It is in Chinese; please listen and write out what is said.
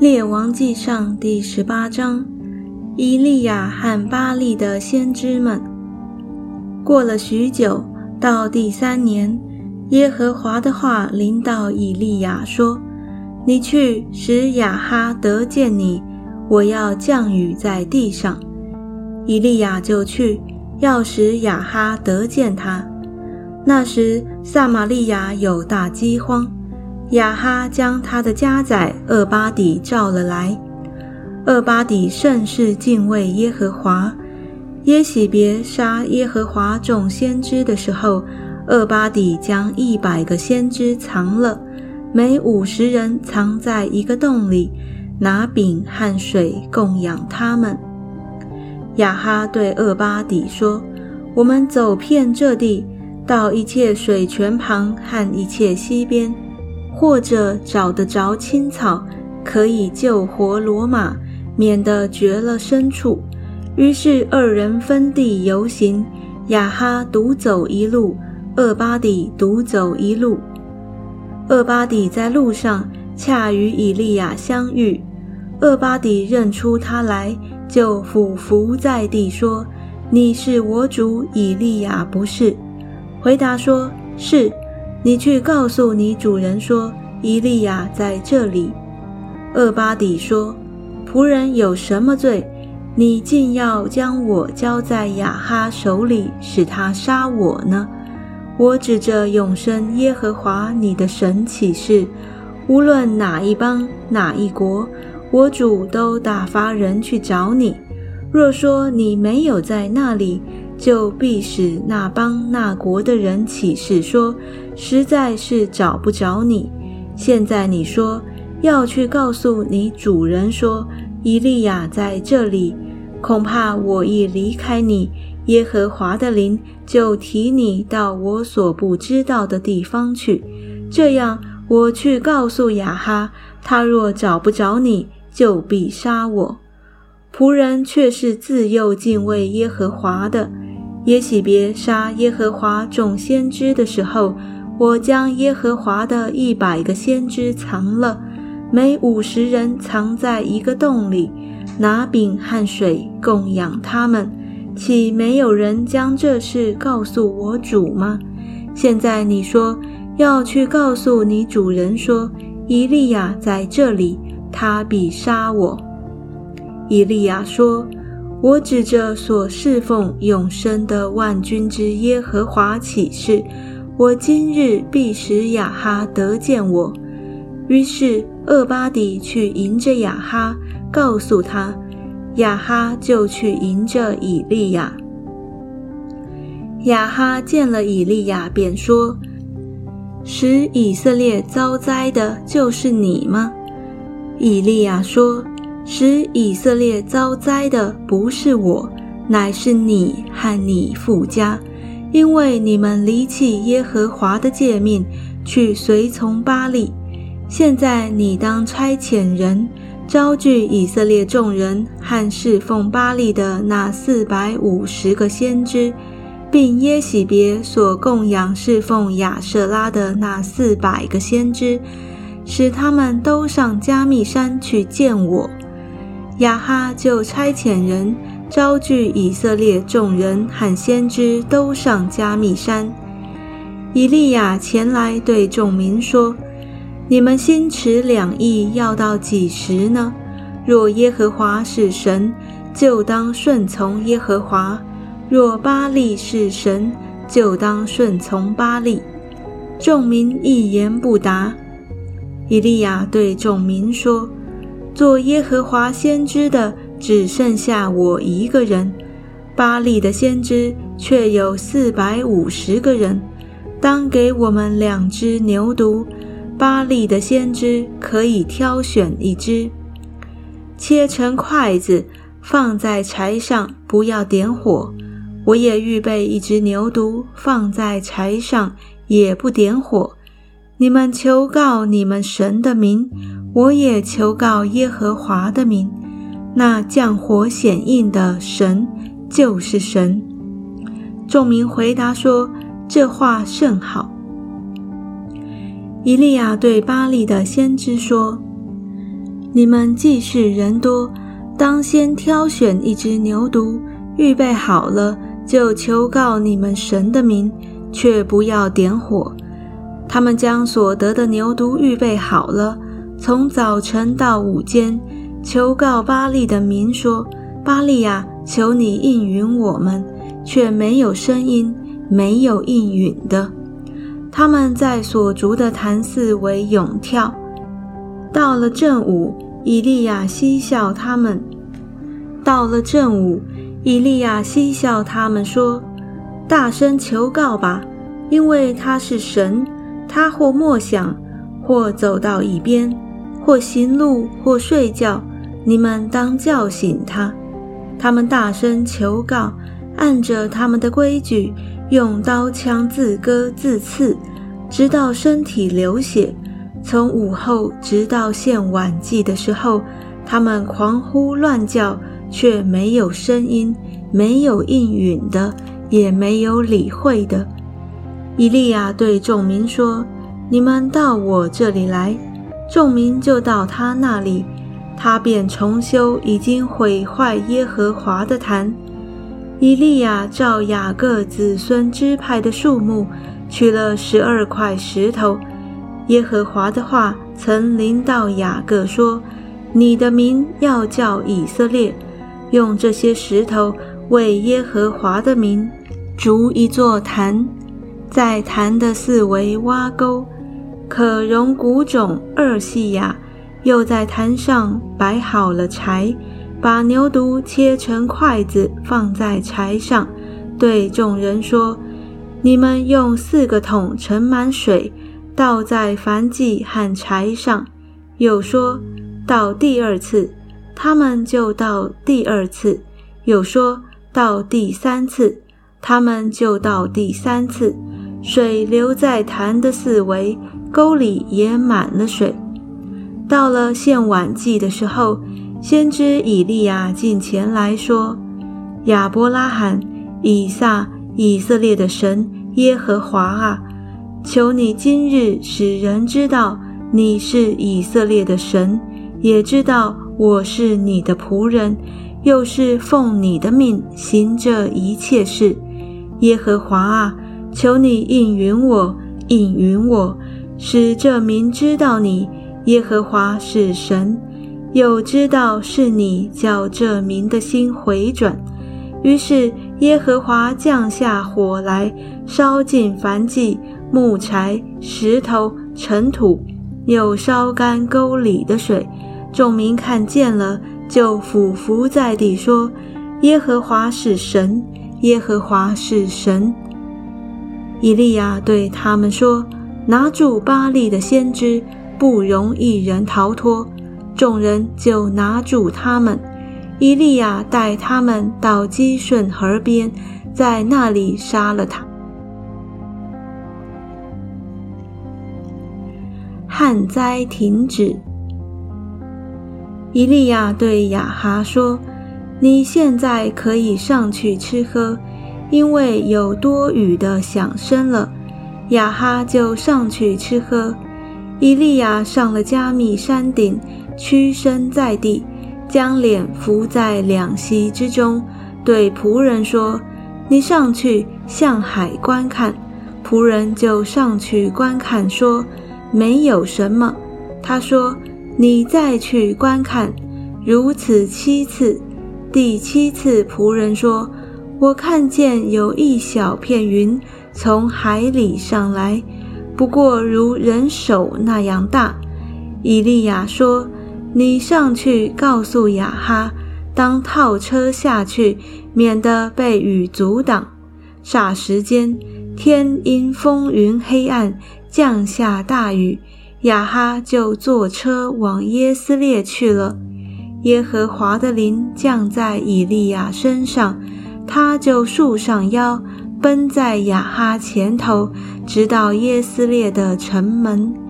列王记上第十八章，以利亚和巴利的先知们。过了许久，到第三年，耶和华的话临到以利亚说：“你去使亚哈得见你，我要降雨在地上。”以利亚就去，要使亚哈得见他。那时，撒玛利亚有大饥荒。亚哈将他的家宰厄巴底召了来。厄巴底甚是敬畏耶和华。耶喜别杀耶和华众先知的时候，厄巴底将一百个先知藏了，每五十人藏在一个洞里，拿饼和水供养他们。亚哈对厄巴底说：“我们走遍这地，到一切水泉旁和一切溪边。”或者找得着青草，可以救活骡马，免得绝了牲畜。于是二人分地游行，亚哈独走一路，厄巴底独走一路。厄巴底在路上恰与以利亚相遇，厄巴底认出他来，就俯伏在地说：“你是我主以利亚不是？”回答说：“是。”你去告诉你主人说，伊利亚在这里。厄巴底说：“仆人有什么罪？你竟要将我交在亚哈手里，使他杀我呢？”我指着永生耶和华你的神起誓，无论哪一邦哪一国，我主都打发人去找你。若说你没有在那里，就必使那邦那国的人起誓说，实在是找不着你。现在你说要去告诉你主人说，以利亚在这里，恐怕我一离开你，耶和华的灵就提你到我所不知道的地方去。这样我去告诉亚哈，他若找不着你，就必杀我。仆人却是自幼敬畏耶和华的。耶喜别杀耶和华众先知的时候，我将耶和华的一百个先知藏了，每五十人藏在一个洞里，拿饼和水供养他们。岂没有人将这事告诉我主吗？现在你说要去告诉你主人说，以利亚在这里，他必杀我。以利亚说。我指着所侍奉永生的万军之耶和华起誓，我今日必使亚哈得见我。于是厄巴底去迎着亚哈，告诉他，亚哈就去迎着以利亚。亚哈见了以利亚，便说：“使以色列遭灾的就是你吗？”以利亚说。使以色列遭灾的不是我，乃是你和你父家，因为你们离弃耶和华的诫命，去随从巴利。现在你当差遣人，招聚以色列众人和侍奉巴利的那四百五十个先知，并耶喜别所供养侍奉亚舍拉的那四百个先知，使他们都上加密山去见我。亚哈就差遣人招聚以色列众人和先知，都上加密山。以利亚前来对众民说：“你们心持两意，要到几时呢？若耶和华是神，就当顺从耶和华；若巴利是神，就当顺从巴利。”众民一言不答。以利亚对众民说。做耶和华先知的只剩下我一个人，巴利的先知却有四百五十个人。当给我们两只牛犊，巴利的先知可以挑选一只，切成筷子放在柴上，不要点火。我也预备一只牛犊放在柴上，也不点火。你们求告你们神的名。我也求告耶和华的名，那降火显应的神就是神。众民回答说：“这话甚好。”以利亚对巴利的先知说：“你们既是人多，当先挑选一只牛犊，预备好了，就求告你们神的名，却不要点火。他们将所得的牛犊预备好了，从早晨到午间，求告巴利的民说：“巴利呀，求你应允我们。”却没有声音，没有应允的。他们在所逐的坛寺为咏跳。到了正午，以利亚嬉笑他们。到了正午，以利亚嬉笑他们说：“大声求告吧，因为他是神。他或默想，或走到一边，或行路，或睡觉。你们当叫醒他。”他们大声求告。按着他们的规矩，用刀枪自割自刺，直到身体流血。从午后直到献晚祭的时候，他们狂呼乱叫，却没有声音，没有应允的，也没有理会的。以利亚对众民说：“你们到我这里来。”众民就到他那里，他便重修已经毁坏耶和华的坛。以利亚照雅各子孙支派的数目，取了十二块石头。耶和华的话曾临到雅各说：“你的名要叫以色列，用这些石头为耶和华的名筑一座坛，在坛的四围挖沟，可容谷种二细亚。又在坛上摆好了柴。”把牛犊切成筷子，放在柴上，对众人说：“你们用四个桶盛满水，倒在燔祭和柴上。”又说：“到第二次，他们就到第二次；又说到第三次，他们就到第三次。水流在坛的四围，沟里也满了水。到了献晚祭的时候。”先知以利亚进前来说：“亚伯拉罕、以撒、以色列的神耶和华啊，求你今日使人知道你是以色列的神，也知道我是你的仆人，又是奉你的命行这一切事。耶和华啊，求你应允我，应允我，使这民知道你耶和华是神。”又知道是你叫这民的心回转，于是耶和华降下火来，烧尽凡迹、木柴、石头、尘土，又烧干沟里的水。众民看见了，就俯伏在地说：“耶和华是神，耶和华是神。”以利亚对他们说：“拿住巴利的先知，不容一人逃脱。”众人就拿住他们，以利亚带他们到基顺河边，在那里杀了他。旱灾停止。以利亚对亚哈说：“你现在可以上去吃喝，因为有多雨的响声了。”亚哈就上去吃喝。以利亚上了加密山顶。屈身在地，将脸伏在两膝之中，对仆人说：“你上去向海观看。”仆人就上去观看，说：“没有什么。”他说：“你再去观看。”如此七次，第七次，仆人说：“我看见有一小片云从海里上来，不过如人手那样大。”以利亚说。你上去告诉雅哈，当套车下去，免得被雨阻挡。霎时间，天因风云黑暗，降下大雨。雅哈就坐车往耶斯列去了。耶和华的灵降在以利亚身上，他就束上腰，奔在雅哈前头，直到耶斯列的城门。